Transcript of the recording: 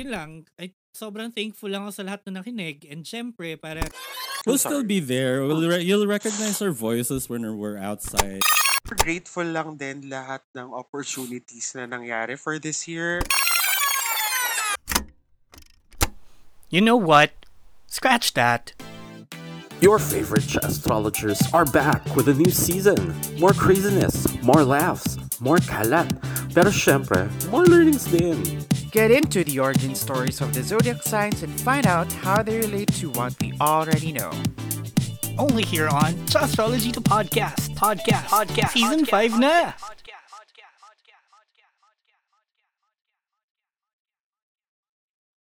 yun lang. Ay, sobrang thankful lang ako sa lahat na nakinig. And syempre, para We'll still be there. We'll re- you'll recognize our voices when we're outside. Grateful lang din lahat ng opportunities na nangyari for this year. You know what? Scratch that. Your favorite astrologers are back with a new season. More craziness, more laughs, more kalat. Pero syempre, more learnings din. Get into the origin stories of the zodiac signs and find out how they relate to what we already know. Only here on Astrology to Podcast. Podcast. Podcast. Season podcast, 5 na.